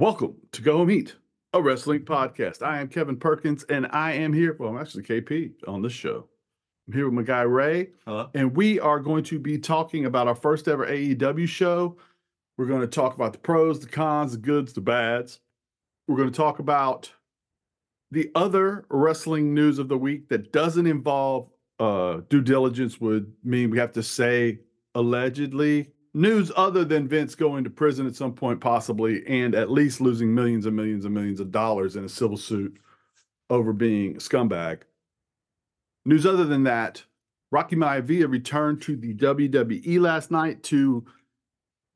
Welcome to Go Home Heat, a wrestling podcast. I am Kevin Perkins, and I am here. Well, I'm actually KP on this show. I'm here with my guy Ray, Hello. and we are going to be talking about our first ever AEW show. We're going to talk about the pros, the cons, the goods, the bads. We're going to talk about the other wrestling news of the week that doesn't involve uh, due diligence, would mean we have to say allegedly news other than Vince going to prison at some point, possibly, and at least losing millions and millions and millions of dollars in a civil suit over being a scumbag. News other than that, Rocky Maivia returned to the WWE last night to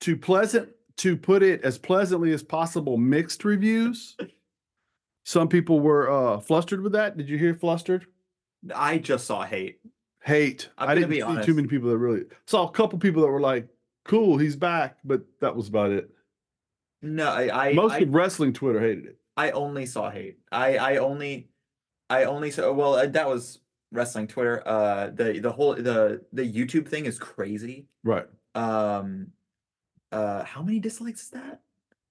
to pleasant to put it as pleasantly as possible mixed reviews. Some people were uh flustered with that. Did you hear flustered? I just saw hate. Hate. I'm I didn't be see honest. too many people that really saw a couple people that were like, "Cool, he's back," but that was about it. No, I I, Most I, of wrestling Twitter hated it. I only saw hate. I I only I only saw well uh, that was wrestling Twitter. Uh the the whole the the YouTube thing is crazy. Right. Um uh how many dislikes is that?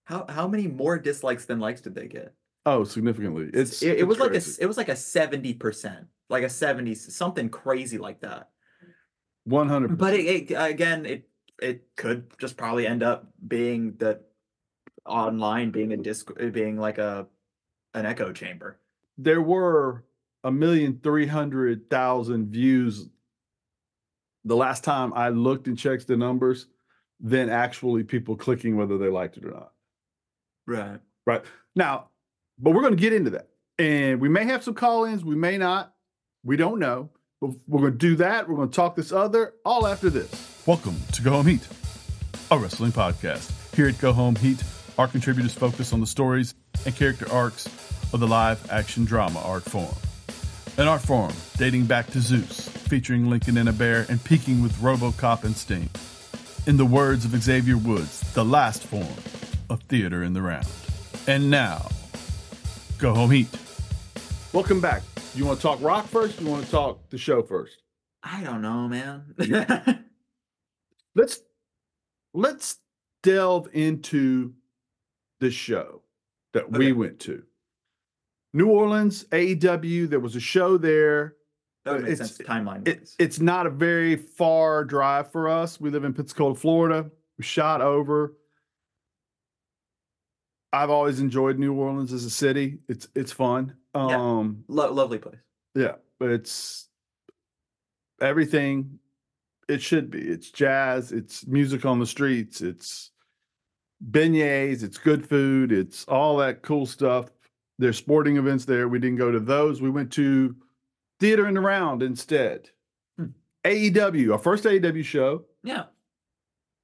How how many more dislikes than likes did they get? Oh, significantly. It's it, it it's was like a it was like a 70%. Like a 70 something crazy like that. one hundred. But it, it again, it it could just probably end up being that online being a disc being like a an echo chamber. there were a million three hundred thousand views the last time I looked and checked the numbers than actually people clicking whether they liked it or not. Right. Right. Now, but we're going to get into that. And we may have some call ins, we may not. We don't know. But we're going to do that. We're going to talk this other all after this. Welcome to Go Home Heat, a wrestling podcast. Here at Go Home Heat, our contributors focus on the stories and character arcs of the live action drama art form. An art form dating back to Zeus, featuring Lincoln and a bear and peaking with Robocop and Sting. In the words of Xavier Woods, the last form of theater in the round. And now, go home heat. Welcome back. You want to talk rock first? You want to talk the show first? I don't know, man. Let's let's delve into the show that we went to. New Orleans, AEW, there was a show there. that would make It's- sense timeline It, it's not a very far drive for us. We live in Pensacola, Florida. We shot over. I've always enjoyed New Orleans as a city. It's it's fun. Yeah. Um Lo- lovely place. yeah, but it's everything it should be. It's jazz, it's music on the streets, it's beignets, it's good food, it's all that cool stuff. There's sporting events there. We didn't go to those. We went to theater in the round instead. Hmm. AEW, our first AEW show. Yeah.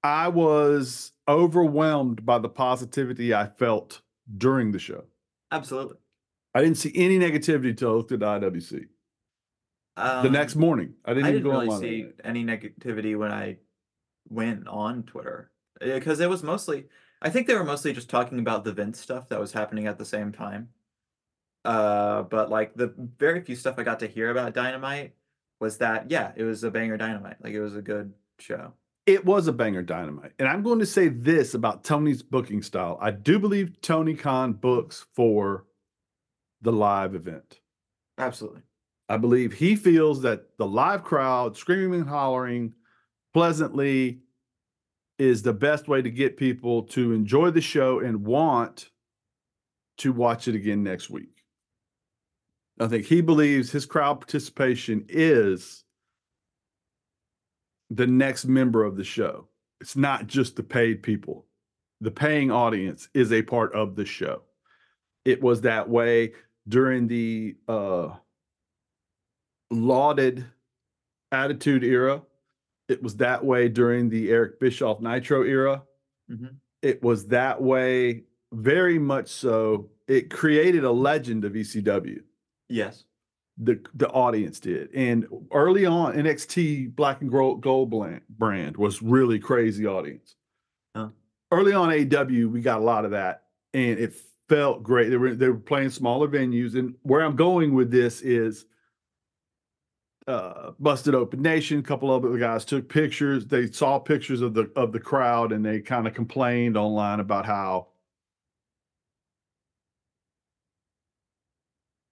I was overwhelmed by the positivity I felt during the show. Absolutely. I didn't see any negativity till I looked at the IWC. Um, the next morning, I didn't I didn't go really online. see any negativity when I went on Twitter because it was mostly. I think they were mostly just talking about the Vince stuff that was happening at the same time. Uh, but like the very few stuff I got to hear about Dynamite was that yeah, it was a banger Dynamite. Like it was a good show. It was a banger dynamite. And I'm going to say this about Tony's booking style. I do believe Tony Khan books for the live event. Absolutely. I believe he feels that the live crowd screaming and hollering pleasantly is the best way to get people to enjoy the show and want to watch it again next week. I think he believes his crowd participation is the next member of the show. It's not just the paid people. The paying audience is a part of the show. It was that way during the uh lauded attitude era. It was that way during the Eric Bischoff Nitro era. Mhm. It was that way very much so. It created a legend of ECW Yes. the the audience did. And early on, NXT Black and Gold, brand was really crazy audience. Huh. Early on AW, we got a lot of that, and it felt great. They were they were playing smaller venues, and where I'm going with this is uh, busted open nation. A couple of the guys took pictures. They saw pictures of the of the crowd, and they kind of complained online about how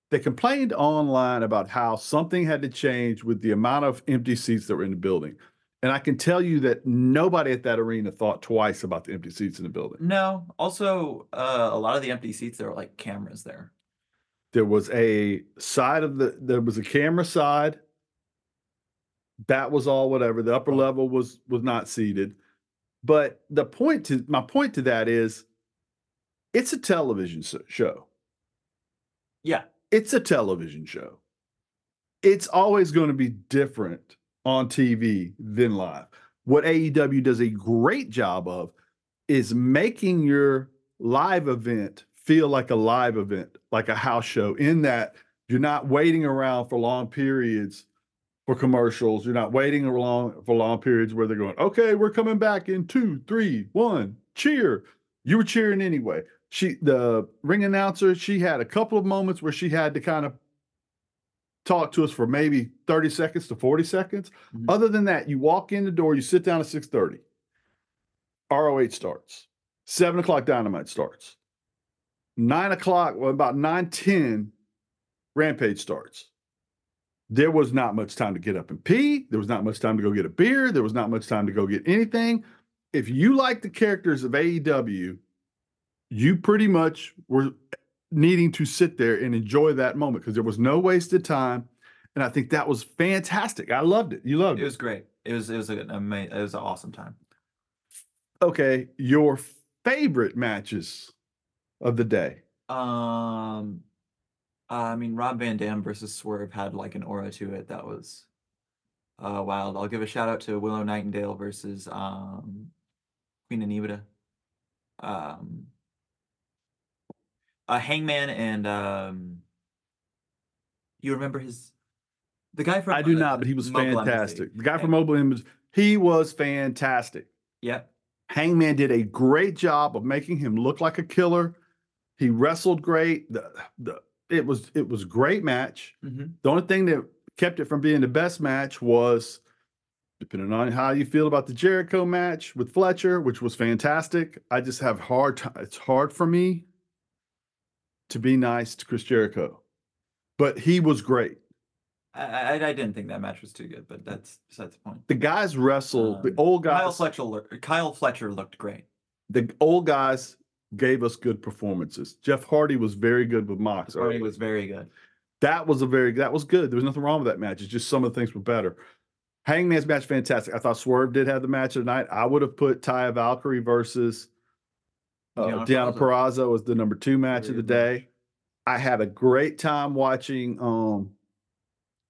they complained online about how something had to change with the amount of empty seats that were in the building. And I can tell you that nobody at that arena thought twice about the empty seats in the building. No. Also, uh, a lot of the empty seats there were like cameras there. There was a side of the there was a camera side that was all whatever. The upper level was was not seated. But the point to my point to that is it's a television show. Yeah, It's a television show. It's always going to be different on TV than live. What AEW does a great job of is making your live event feel like a live event, like a house show, in that you're not waiting around for long periods for commercials. You're not waiting along for long periods where they're going, okay, we're coming back in two, three, one, cheer. You were cheering anyway. She, the ring announcer, she had a couple of moments where she had to kind of talk to us for maybe 30 seconds to 40 seconds. Mhm. Other than that, you walk in the door, you sit down at 6:30. ROH starts. Seven o'clock dynamite starts. Nine o'clock, well, about 9 10, Rampage starts. There was not much time to get up and pee. There was not much time to go get a beer. There was not much time to go get anything. If you like the characters of AEW, you pretty much were needing to sit there and enjoy that moment because there was no wasted time. And I think that was fantastic. I loved it. You loved it it. was great. It was it was an amazing. It was an awesome time. Okay. Your favorite matches of the day. Um, I mean, Rob Van Dam versus Swerve had like an aura to it that was uh, wild. I'll give a shout out to Willow Nightingale versus um, Queen Aminata. Um, uh, Hangman and um, you remember his the guy from I do uh, not, but he was Mogul Embassy. fantastic. The guy from Mobile Image, he was fantastic. Yep. Hangman did a great job of making him look like a killer. He wrestled great. The, the it was it was great match. hmm The only thing that kept it from being the best match was depending on how you feel about the Jericho match with Fletcher, which was fantastic. I just have hard time. It's hard for me to be nice to Chris Jericho, but he was great. I, I I didn't think that match was too good, but that's besides the point. The guys wrestled. the old old Kyle. Fletcher, Kyle Fletcher looked great. The old guys gave us good performances. Jeff Hardy was very good with Mox. Hardy was very good. That was a very that was good. There was nothing wrong with that match. It's just some of the things were better. Hangman's match fantastic. I thought Swerve did have the match of the night. I would have put Taya Valkyrie versus uh, Deanna Deanna Purrazzo as the number two match of the day. I had a great time watching um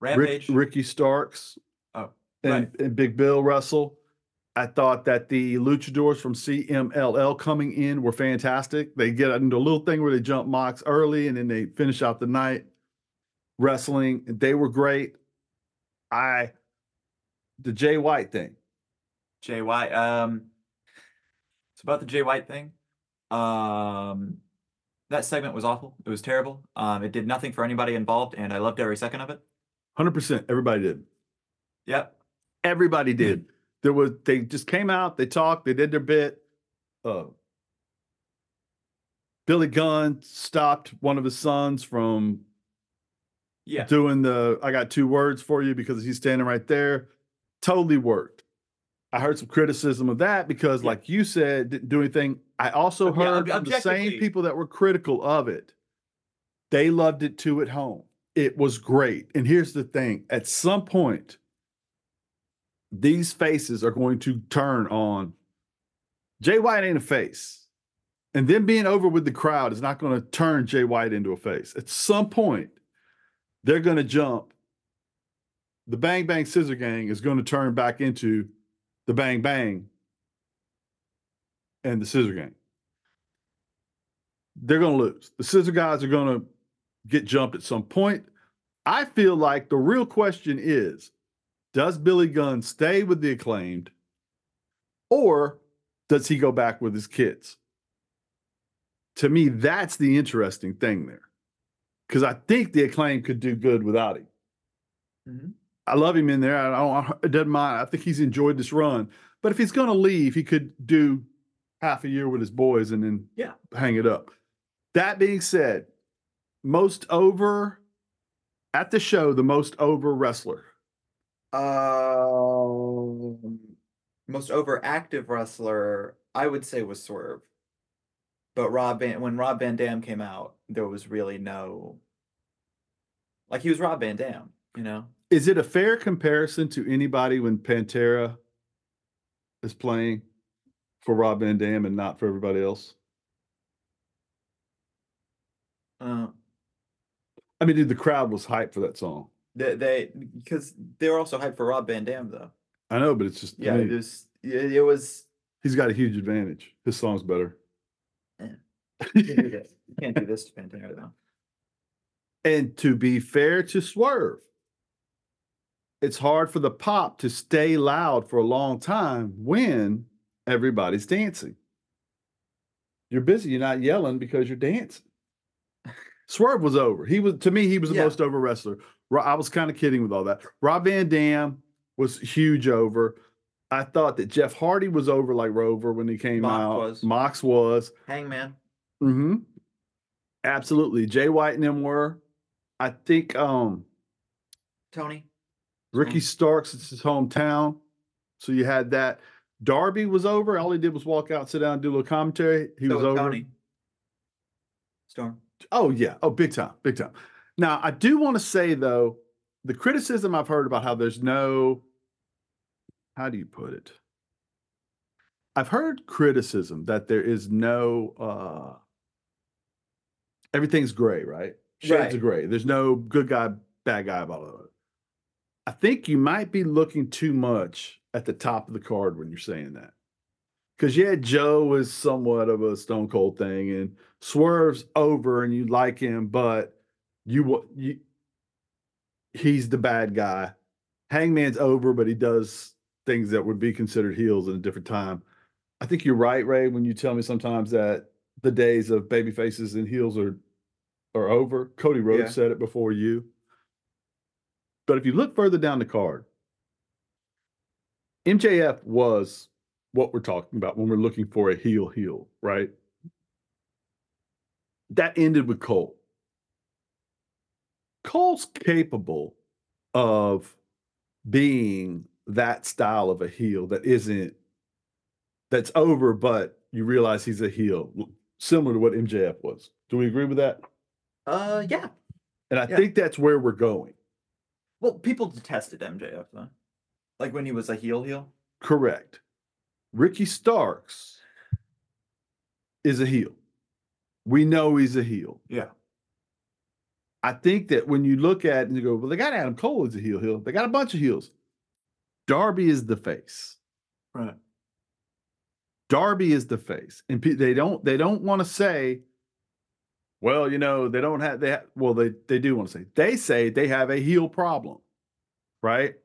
Rick- Ricky Starks Oh, and, right. and Big Bill wrestle. I thought that the luchadors from CMLL coming in were fantastic. They get into a little thing where they jump Mox early and then they finish out the night wrestling. They were great. I the Jay White thing. Jay White. Um, it's about the Jay White thing. Um, that segment was awful. It was terrible. Um, it did nothing for anybody involved, and I loved every second of it. 100% everybody did. Yep. Everybody did. There was they just came out, they talked, they did their bit. Uh Billy Gunn stopped one of his sons from Yeah. doing the I got two words for you because he's standing right there. Totally worked. I heard some criticism of that because, Yeah. like you said, didn't do anything. I also yeah, heard from the same people that were critical of it. They loved it too at home. It was great. And here's the thing at some point, these faces are going to turn on. Jay White ain't a face. And then being over with the crowd is not going to turn Jay White into a face. At some point, they're going to jump. The Bang Bang Scissor Gang is going to turn back into the Bang Bang and the Scissor Gang. They're going to lose. The Scissor guys are going to get jumped at some point. I feel like the real question is does Billy Gunn stay with the acclaimed or does he go back with his kids? To me, that's the interesting thing there. Because I think the acclaim could do good without him. Mhm. I love him in there. I don't, it doesn't mind. I think he's enjoyed this run. But if he's going to leave, he could do half a year with his boys and then Yeah. hang it up. That being said, most over At the show, the most over wrestler. Um, most overactive wrestler, I would say, was Swerve. But Rob Van, when Rob Van Dam came out, there was really no. Like he was Rob Van Dam, you know. Is it a fair comparison to anybody when Pantera is playing for Rob Van Dam and not for everybody else? Uh, I mean, dude, the crowd was hyped for that song. They they because they were also hyped for Rob Van Dam though. I know, but it's just Yeah, me, it was it, it was. he's got a huge advantage. His song's better. Eh. You can't do this. You can't do this to Pantera though. And to be fair to Swerve, it's hard for the pop to stay loud for a long time when everybody's dancing. You're busy, you're not yelling because you're dancing. Swerve was over. He was to me, he was the Yeah. most over wrestler. I was kind of kidding with all that. Rob Van Dam was huge over. I thought that Jeff Hardy was over like Rover when he came Mox out. was. Mox was. Hangman. Mm-hmm. Absolutely. Jay White and them were. I think um Tony. Ricky Mm. Starks, it's his hometown. So you had that. Darby was over. All he did was walk out, sit down, do a little commentary. He So was was over. Toni. Storm. Oh, yeah. Oh, big time. Big time. Now, I do want to say, though, the criticism I've heard about how there's no, how do you put it? I've heard criticism that there is no, uh, everything's gray, right? Shades Right. of gray. There's no good guy, bad guy about it. I think you might be looking too much at the top of the card when you're saying that. Because yeah, Joe is somewhat of a stone cold thing, and Swerve's over, and you like him, but you you he's the bad guy. Hangman's over, but he does things that would be considered heels in a different time. I think you're right, Ray, when you tell me sometimes that the days of baby faces and heels are are over. Cody Rhodes Yeah. said it before you. But if you look further down the card, MJF was what we're talking about when we're looking for a heel heel, right? That ended with Cole. Cole's capable of being that style of a heel that isn't that's over, but you realize he's a heel, similar to what MJF was. Do we agree with that? Uh, yeah. And I Yeah. think that's where we're going. Well, people detested MJF though. Like when he was a heel heel. Correct. Ricky Starks is a heel. We know he's a heel. Yeah. I think that when you look at it and you go, well, they got Adam Cole as a heel, heel. They got a bunch of heels. Darby is the face. Right. Darby is the face, and they don't they don't want to say, well, you know, they don't have they ha- well they they do want to say they say they have a heel problem, right?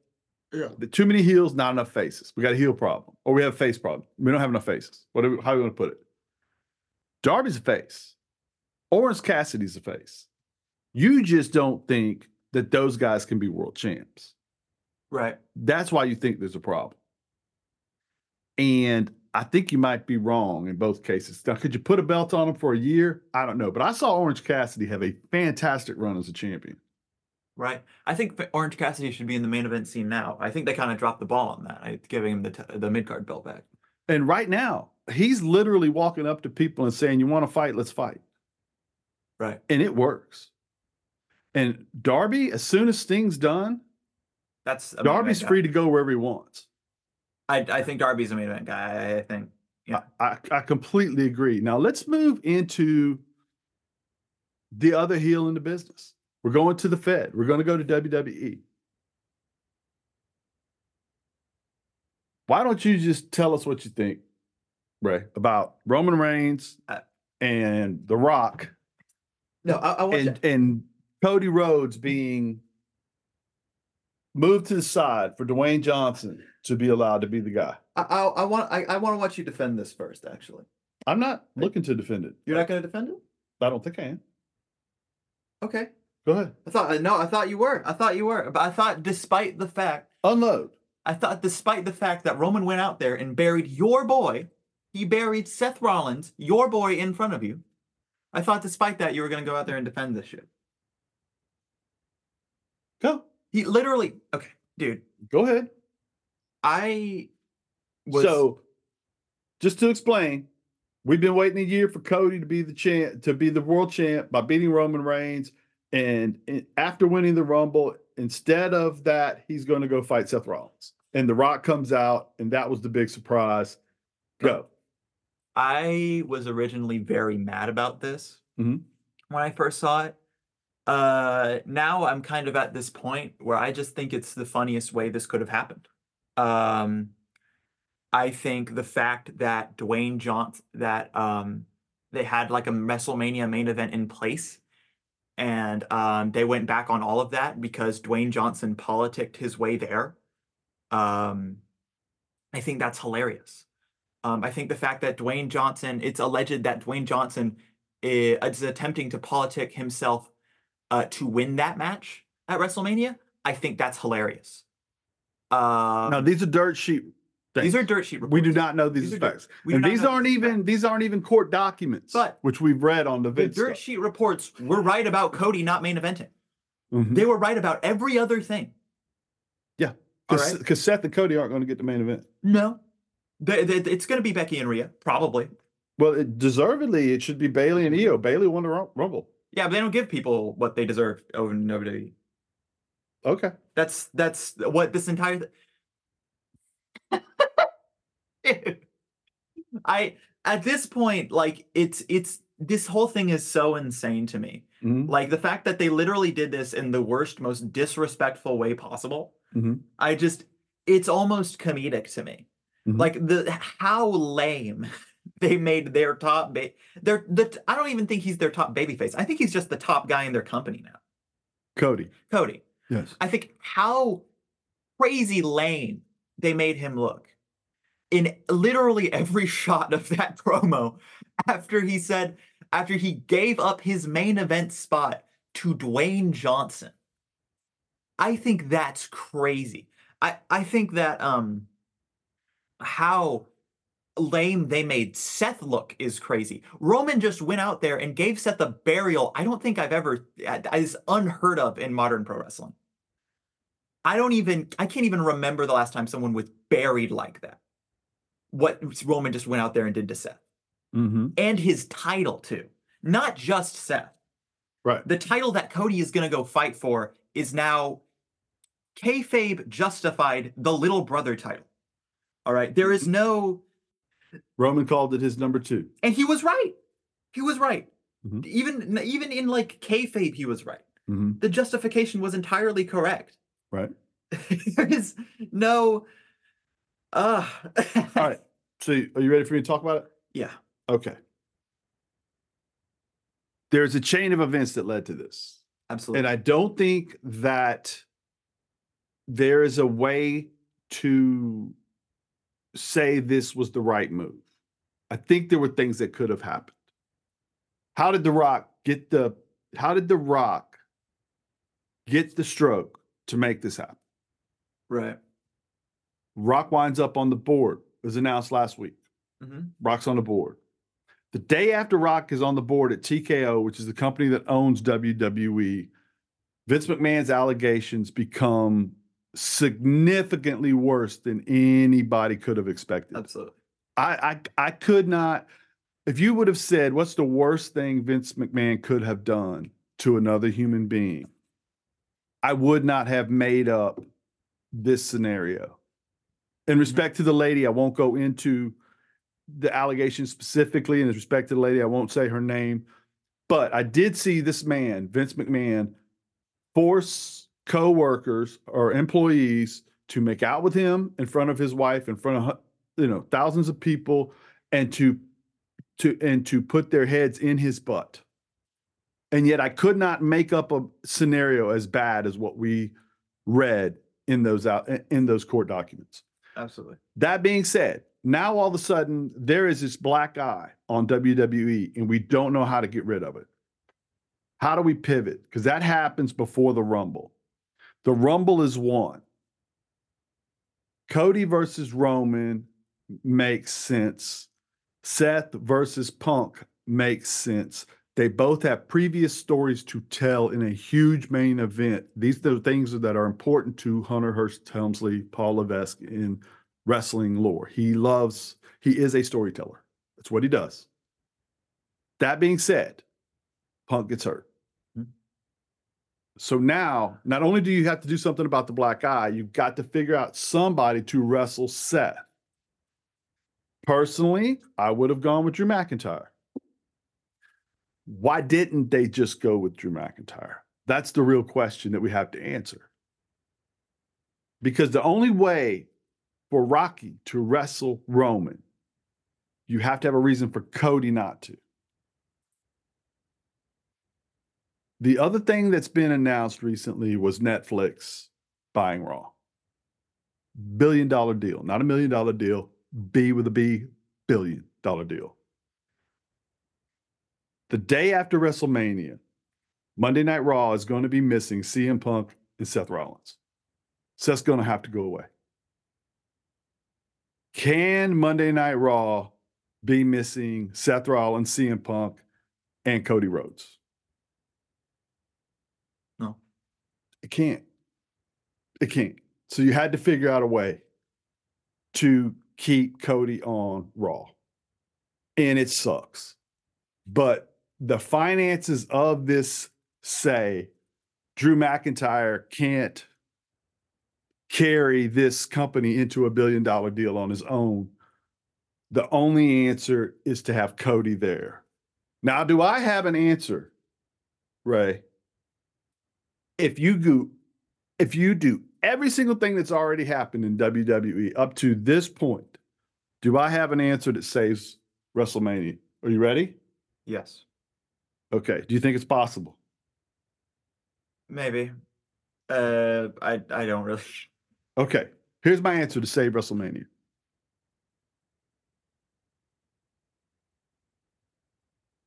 Yeah. The too many heels, not enough faces. We got a heel problem, or we have a face problem. We don't have enough faces. What? do we- How do we want to put it? Darby's a face. Orange Cassidy's a face. You just don't think that those guys can be world champs. Right. That's why you think there's a problem. And I think you might be wrong in both cases. Now, could you put a belt on him for a year? I don't know. But I saw Orange Cassidy have a fantastic run as a champion. Right. I think Orange Cassidy should be in the main event scene now. I think they kind of dropped the ball on that. Giving him the t- the mid card belt back. And right now, he's literally walking up to people and saying, You want to fight? Let's fight. Right. And it works. And Darby, as soon as Sting's done, That's a main Darby's free to go wherever he wants. I I think Darby's a main event guy. I, I think. Yeah. I, I completely agree. Now let's move into the other heel in the business. We're going to the Fed. We're going to go to WWE. Why don't you just tell us what you think, Ray, about Roman Reigns Uh, and The Rock No, I, I want and, and Cody Rhodes being moved to the side for Dwayne Johnson to be allowed to be the guy? I, I, I want I, I want to watch you defend this first. Actually, I'm not looking to defend it. you're not going to defend it. I don't think I am. Okay. Go ahead. I thought no. I thought you were. I thought you were. But I thought, despite the fact, Unload. I thought, despite the fact that Roman went out there and buried your boy, he buried Seth Rollins, your boy, in front of you. I thought, despite that, you were going to go out there and defend this shit. Go. He literally okay, dude. Go ahead. I was So, just to explain, we've been waiting a year for Cody to be the champ, to be the world champ by beating Roman Reigns, and, and after winning the Rumble, instead of that, he's going to go fight Seth Rollins. And The Rock comes out, and that was the big surprise. Go. I was originally very mad about this Mhm. when I first saw it. Uh, now I'm kind of at this point where I just think it's the funniest way this could have happened. Um, I think the fact that Dwayne Johnson that um they had like a WrestleMania main event in place, and um they went back on all of that because Dwayne Johnson politicked his way there. Um, I think that's hilarious. Um, I think the fact that Dwayne Johnson, it's alleged that Dwayne Johnson i- is, attempting to politic himself uh, to win that match at WrestleMania. I think that's hilarious. Um, Now, these are dirt sheet. these are dirt sheet reports. We do not know these, These facts, and these aren't these even these aren't even court documents, But- which we've read on the The dirt stuff. sheet reports were right about Cody not main eventing. Mhm. They were right about every other thing. Yeah, because right. Seth and Cody aren't going to get the main event. No, They- they- it's going to be Becky and Rhea, probably. Well, it, deservedly, it should be Bayley and Io. Bayley won the Rumble. Yeah, but they don't give people what they deserve over in WWE. Okay. That's that's what this entire. th- I at this point, like it's it's this whole thing is so insane to me. Mhm. Like the fact that they literally did this in the worst, most disrespectful way possible. Mhm. I just it's almost comedic to me. Mhm. Like the how lame they made their top ba- their the I don't even think he's their top babyface. I think he's just the top guy in their company now. Cody. Cody. Yes. I think how crazy lame they made him look in literally every shot of that promo after he said, after he gave up his main event spot to Dwayne Johnson. I think that's crazy. I, I think that um how lame they made Seth look is crazy. Roman just went out there and gave Seth a burial. I don't think I've ever that is unheard of in modern pro wrestling. I don't even I can't even remember the last time someone was buried like that. What Roman just went out there and did to Seth. Mm-hmm. And his title too. Not just Seth. Right. The title that Cody is gonna go fight for is now kayfabe justified the little brother title. All right. There is no Roman called it his number two. and he was right. He was right. Mhm. Even even in like kayfabe, he was right. Mm-hmm. The justification was entirely correct. Right. there is no. Uh, All right. So, are you ready for me to talk about it? Yeah. Okay. There's a chain of events that led to this. Absolutely. And I don't think that there is a way to say this was the right move. I think there were things that could have happened. How did The Rock get the how did The Rock get the stroke to make this happen? right. Rock winds up on the board. It was announced last week. hmm Rock's on the board. The day after Rock is on the board at TKO, which is the company that owns WWE, Vince McMahon's allegations become significantly worse than anybody could have expected. Absolutely. I, I I could not. If you would have said, "What's the worst thing Vince McMahon could have done to another human being?" I would not have made up this scenario. In mm-hmm. respect to the lady, I won't go into the allegation specifically. In respect to the lady, I won't say her name. But I did see this man, Vince McMahon, force co-workers or employees to make out with him in front of his wife, in front of you know thousands of people, and to to and to put their heads in his butt. And yet I could not make up a scenario as bad as what we read in those out in those court documents. Absolutely. That being said, now all of a sudden there is this black eye on WWE and we don't know how to get rid of it. How do we pivot? Because that happens before the Rumble. The Rumble is won. Cody versus Roman makes sense. Seth versus Punk makes sense. They both have previous stories to tell in a huge main event. These are the things that are important to Hunter Hearst Helmsley, Paul Levesque in wrestling lore. He loves, he is a storyteller. That's what he does. That being said, Punk gets hurt. So now, not only do you have to do something about the black eye, you've got to figure out somebody to wrestle Seth. Personally, I would have gone with Drew McIntyre. Why didn't they just go with Drew McIntyre? That's the real question that we have to answer. Because the only way for Rocky to wrestle Roman, you have to have a reason for Cody not to. The other thing that's been announced recently was Netflix buying Raw. Billion dollar deal, not a million dollar deal, B with a B, billion dollar deal. The day after WrestleMania, Monday Night Raw is going to be missing CM Punk and Seth Rollins. Seth's going to have to go away. Can Monday Night Raw be missing Seth Rollins, CM Punk, and Cody Rhodes? No. It can't. It can't. So you had to figure out a way to keep Cody on Raw. And it sucks. But the finances of this say Drew McIntyre can't carry this company into a billion dollar deal on his own. The only answer is to have Cody there. Now, do I have an answer, Ray? If you go, if you do every single thing that's already happened in WWE up to this point, do I have an answer that saves WrestleMania? Are you ready? Yes. Okay. Do you think it's possible? Maybe. Uh, I I don't really. Okay. Here's my answer to save WrestleMania.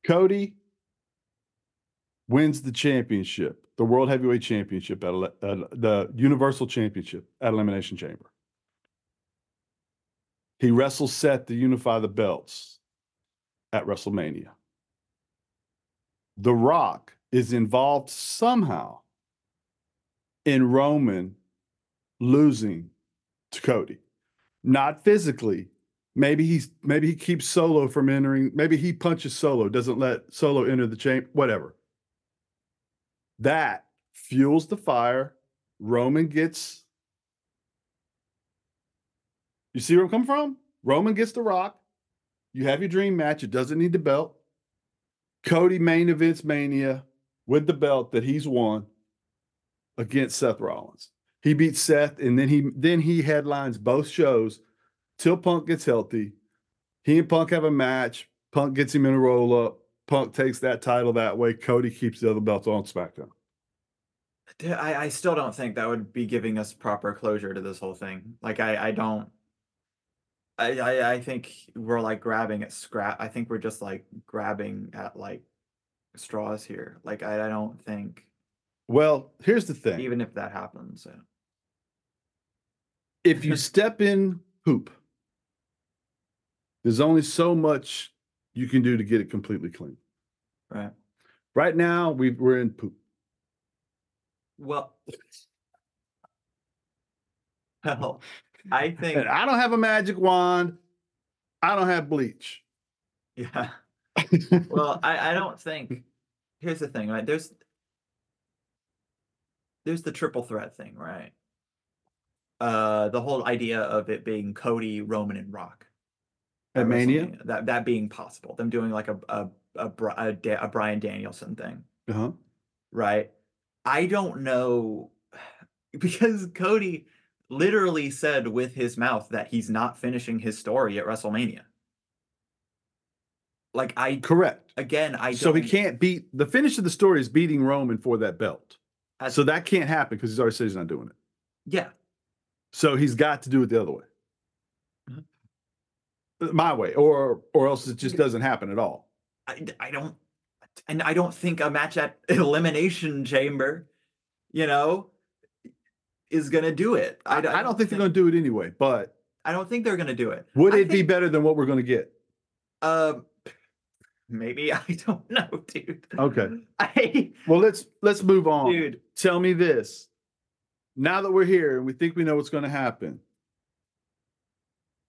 Cody wins the championship, the World Heavyweight Championship, at, uh, the Universal Championship at Elimination Chamber. He wrestles Seth to unify the belts at WrestleMania. The Rock is involved somehow in Roman losing to Cody. Not physically. Maybe he's maybe he keeps Solo from entering. Maybe he punches Solo, doesn't let Solo enter the chamber, whatever. That fuels the fire. Roman gets. You see where I'm coming from? Roman gets the rock. You have your dream match. It doesn't need the belt. Cody main events Mania with the belt that he's won against Seth Rollins. He beats Seth, and then he then he headlines both shows till Punk gets healthy. He and Punk have a match. Punk gets him in a roll up. Punk takes that title that way. Cody keeps the other belts on SmackDown. I I still don't think that would be giving us proper closure to this whole thing. Like I I don't. I I, I think we're like grabbing at scrap. I think we're just like grabbing at like straws here. Like I I don't think Well, here's the thing. even if that happens. uh, if you step in hoop, there's only so much you can do to get it completely clean. Right. Right now, we we're in poop. Well. Well, I think And I don't have a magic wand. I don't have bleach. yeah. Well, I I don't think. Here's the thing, right? There's there's the triple threat thing, right? Uh, the whole idea of it being Cody, Roman, and Rock At Mania? WrestleMania, that that being possible, them doing like a a a, Bri- a, Da- a Bryan Danielson thing, Uh-huh. right? I don't know because Cody literally said with his mouth that he's not finishing his story at WrestleMania. Like I Correct. again, I so he don't- can't beat the finish of the story is beating Roman for that belt. So that can't happen because he's already said he's not doing it. Yeah, So he's got to do it the other way. My way, or or else it just doesn't happen at all. I, I don't, and I don't think a match at Elimination Chamber, you know, is gonna do it. I, I don't think they're going to do it anyway. But I don't think they're gonna do it. would I it be better than what we're going to get? Um, Maybe I don't know, dude. Okay. I Well, let's let's move on. dude. Tell me this. Now that we're here and we think we know what's going to happen,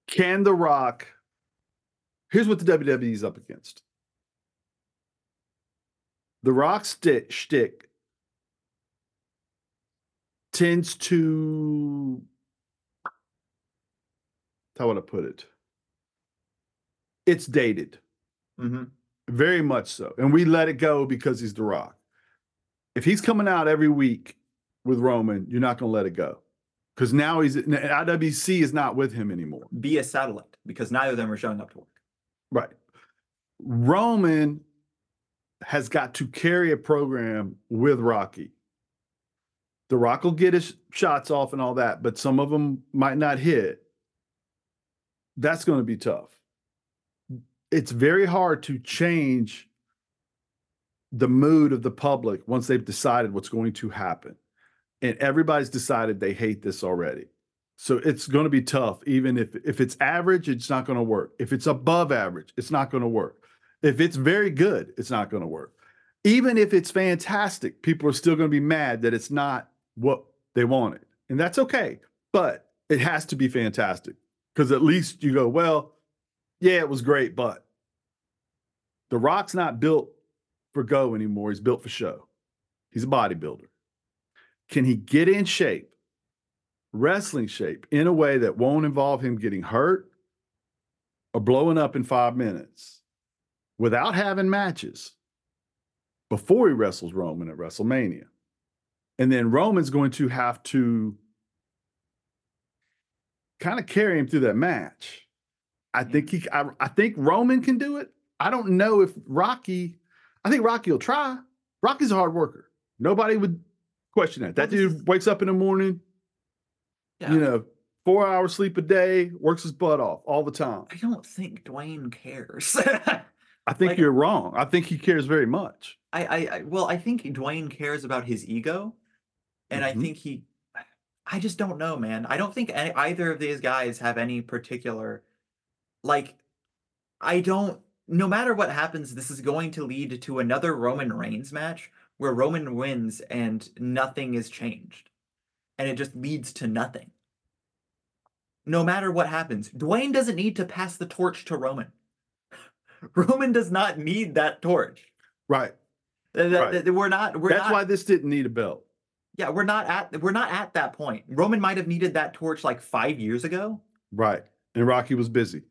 can The Rock? Here's what the WWE is up against. The Rock stick shtick tends to how would I put it? It's dated. hmm Very much so. And we let it go because he's The Rock. If he's coming out every week with Roman, you're not going to let it go. Because now he's IWC is not with him anymore. Be a satellite because neither of them are showing up to work. Right. Roman has got to carry a program with Rocky. The Rock will get his shots off and all that, but some of them might not hit. That's going to be tough. It's very hard to change the mood of the public once they've decided what's going to happen. And everybody's decided they hate this already. So it's going to be tough. Even if if it's average, it's not going to work. If it's above average, it's not going to work. If it's very good, it's not going to work. Even if it's fantastic, people are still going to be mad that it's not what they wanted. And that's okay. But it has to be fantastic. Because at least you go, well, yeah, it was great, but The Rock's not built for go anymore. He's built for show. He's a bodybuilder. Can he get in shape, wrestling shape, in a way that won't involve him getting hurt or blowing up in five minutes without having matches before he wrestles Roman at WrestleMania? And then Roman's going to have to kind of carry him through that match. I think he I, I think Roman can do it. I don't know if Rocky, I think Rocky will try. Rocky's a hard worker. Nobody would question that. That dude wakes up in the morning, Yeah. you know, four hours sleep a day, works his butt off all the time. I don't think Dwayne cares. I think Like- you're wrong. I think he cares very much. I, I, I well, I think Dwayne cares about his ego, and I Mhm. think he. I just don't know, man. I don't think any, either of these guys have any particular, like, I don't. No matter what happens, this is going to lead to another Roman Reigns match where Roman wins and nothing is changed, and it just leads to nothing. No matter what happens, Dwayne doesn't need to pass the torch to Roman. Roman does not need that torch. Right. Th- th- Right. th- We're not. We're That's not, why this didn't need a belt. Yeah, we're not at. We're not at that point. Roman might have needed that torch like five years ago. Right. And Rocky was busy.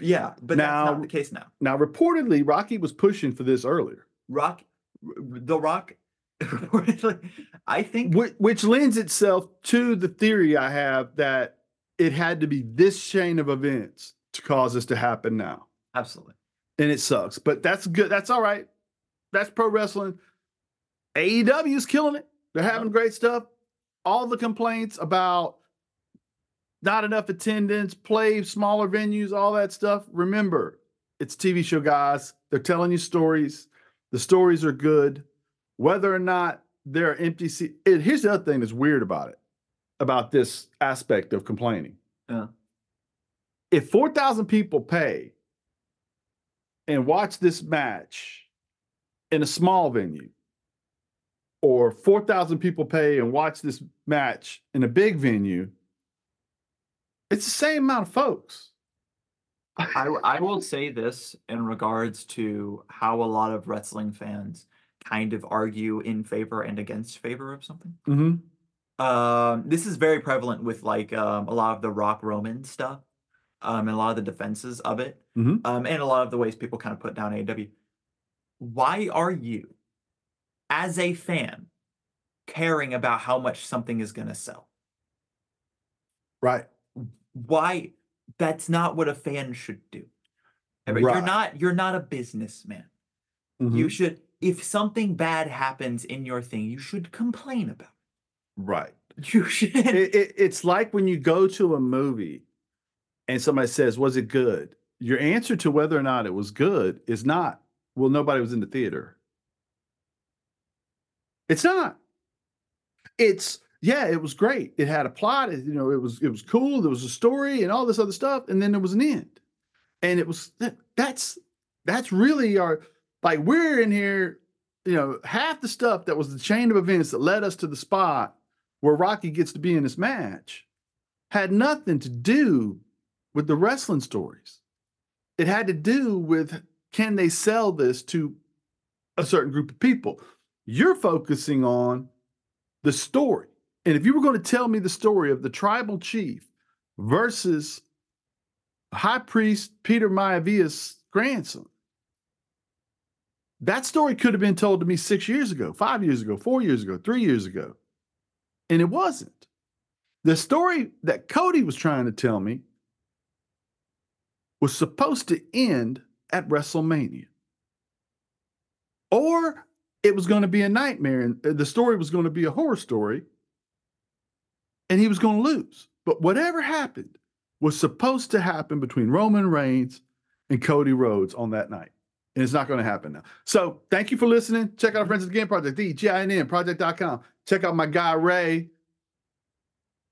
Yeah, but that's Now- not the case now. Now, reportedly, Rocky was pushing for this earlier, Rock, the Rock. reportedly, I think. which, which lends itself to the theory I have that it had to be this chain of events to cause this to happen now. Absolutely. and it sucks. But that's good. That's all right. That's pro wrestling. AEW is killing it. They're having great stuff. All the complaints about not enough attendance, play smaller venues, all that stuff. Remember, it's TV show, guys. They're telling you stories. The stories are good. Whether or not there are empty seats. Here's the other thing that's weird about it, about this aspect of complaining. Yeah. If 4,000 people pay and watch this match in a small venue, or 4,000 people pay and watch this match in a big venue, it's the same amount of folks. I will say this in regards to how a lot of wrestling fans kind of argue in favor and against favor of something. Mm-hmm. Um, this is very prevalent with like um, a lot of the Rock Roman stuff, um, and a lot of the defenses of it, Mhm. um, and a lot of the ways people kind of put down AEW. Why are you, as a fan, caring about how much something is going to sell? Right. Why? That's not what a fan should do. But You're not. You're not a businessman. Mhm. You should. If something bad happens in your thing, you should complain about. Right. You should. It, it, it's like when you go to a movie and somebody says, Was it good? Your answer to whether or not it was good is not, Well, nobody was in the theater. It's not. It's, yeah, it was great. It had a plot. It, you know, it was it was cool. There was a story and all this other stuff, and then there was an end. And it was that's That's really our like we're in here, you know, half the stuff that was the chain of events that led us to the spot where Rocky gets to be in this match had nothing to do with the wrestling stories. It had to do with can they sell this to a certain group of people? You're focusing on the story. And if you were going to tell me the story of the tribal chief versus High Priest Peter Maivia's grandson, that story could have been told to me six years ago, five years ago, four years ago, three years ago. And it wasn't. The story that Cody was trying to tell me was supposed to end at WrestleMania. Or it was going to be a nightmare and uh, the story was going to be a horror story and he was going to lose. But whatever happened was supposed to happen between Roman Reigns and Cody Rhodes on that night. And it's not going to happen now. So thank you for listening. Check out our Friends of the Game Project, the G-I-N-N project.com. Check out my guy Rae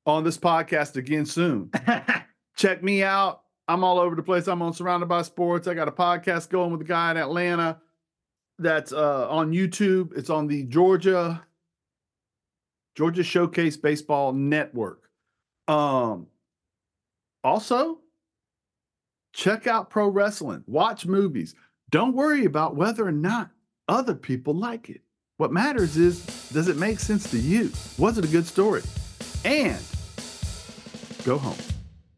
on this podcast again soon. Check me out. I'm all over the place. I'm on Surrounded by Sports. I got a podcast going with a guy in Atlanta that's uh, on YouTube. It's on the Georgia Georgia Showcase Baseball Network. Um, also, check out pro wrestling. Watch movies. Don't worry about whether or not other people like it. What matters is does it make sense to you? Was it a good story? And go home.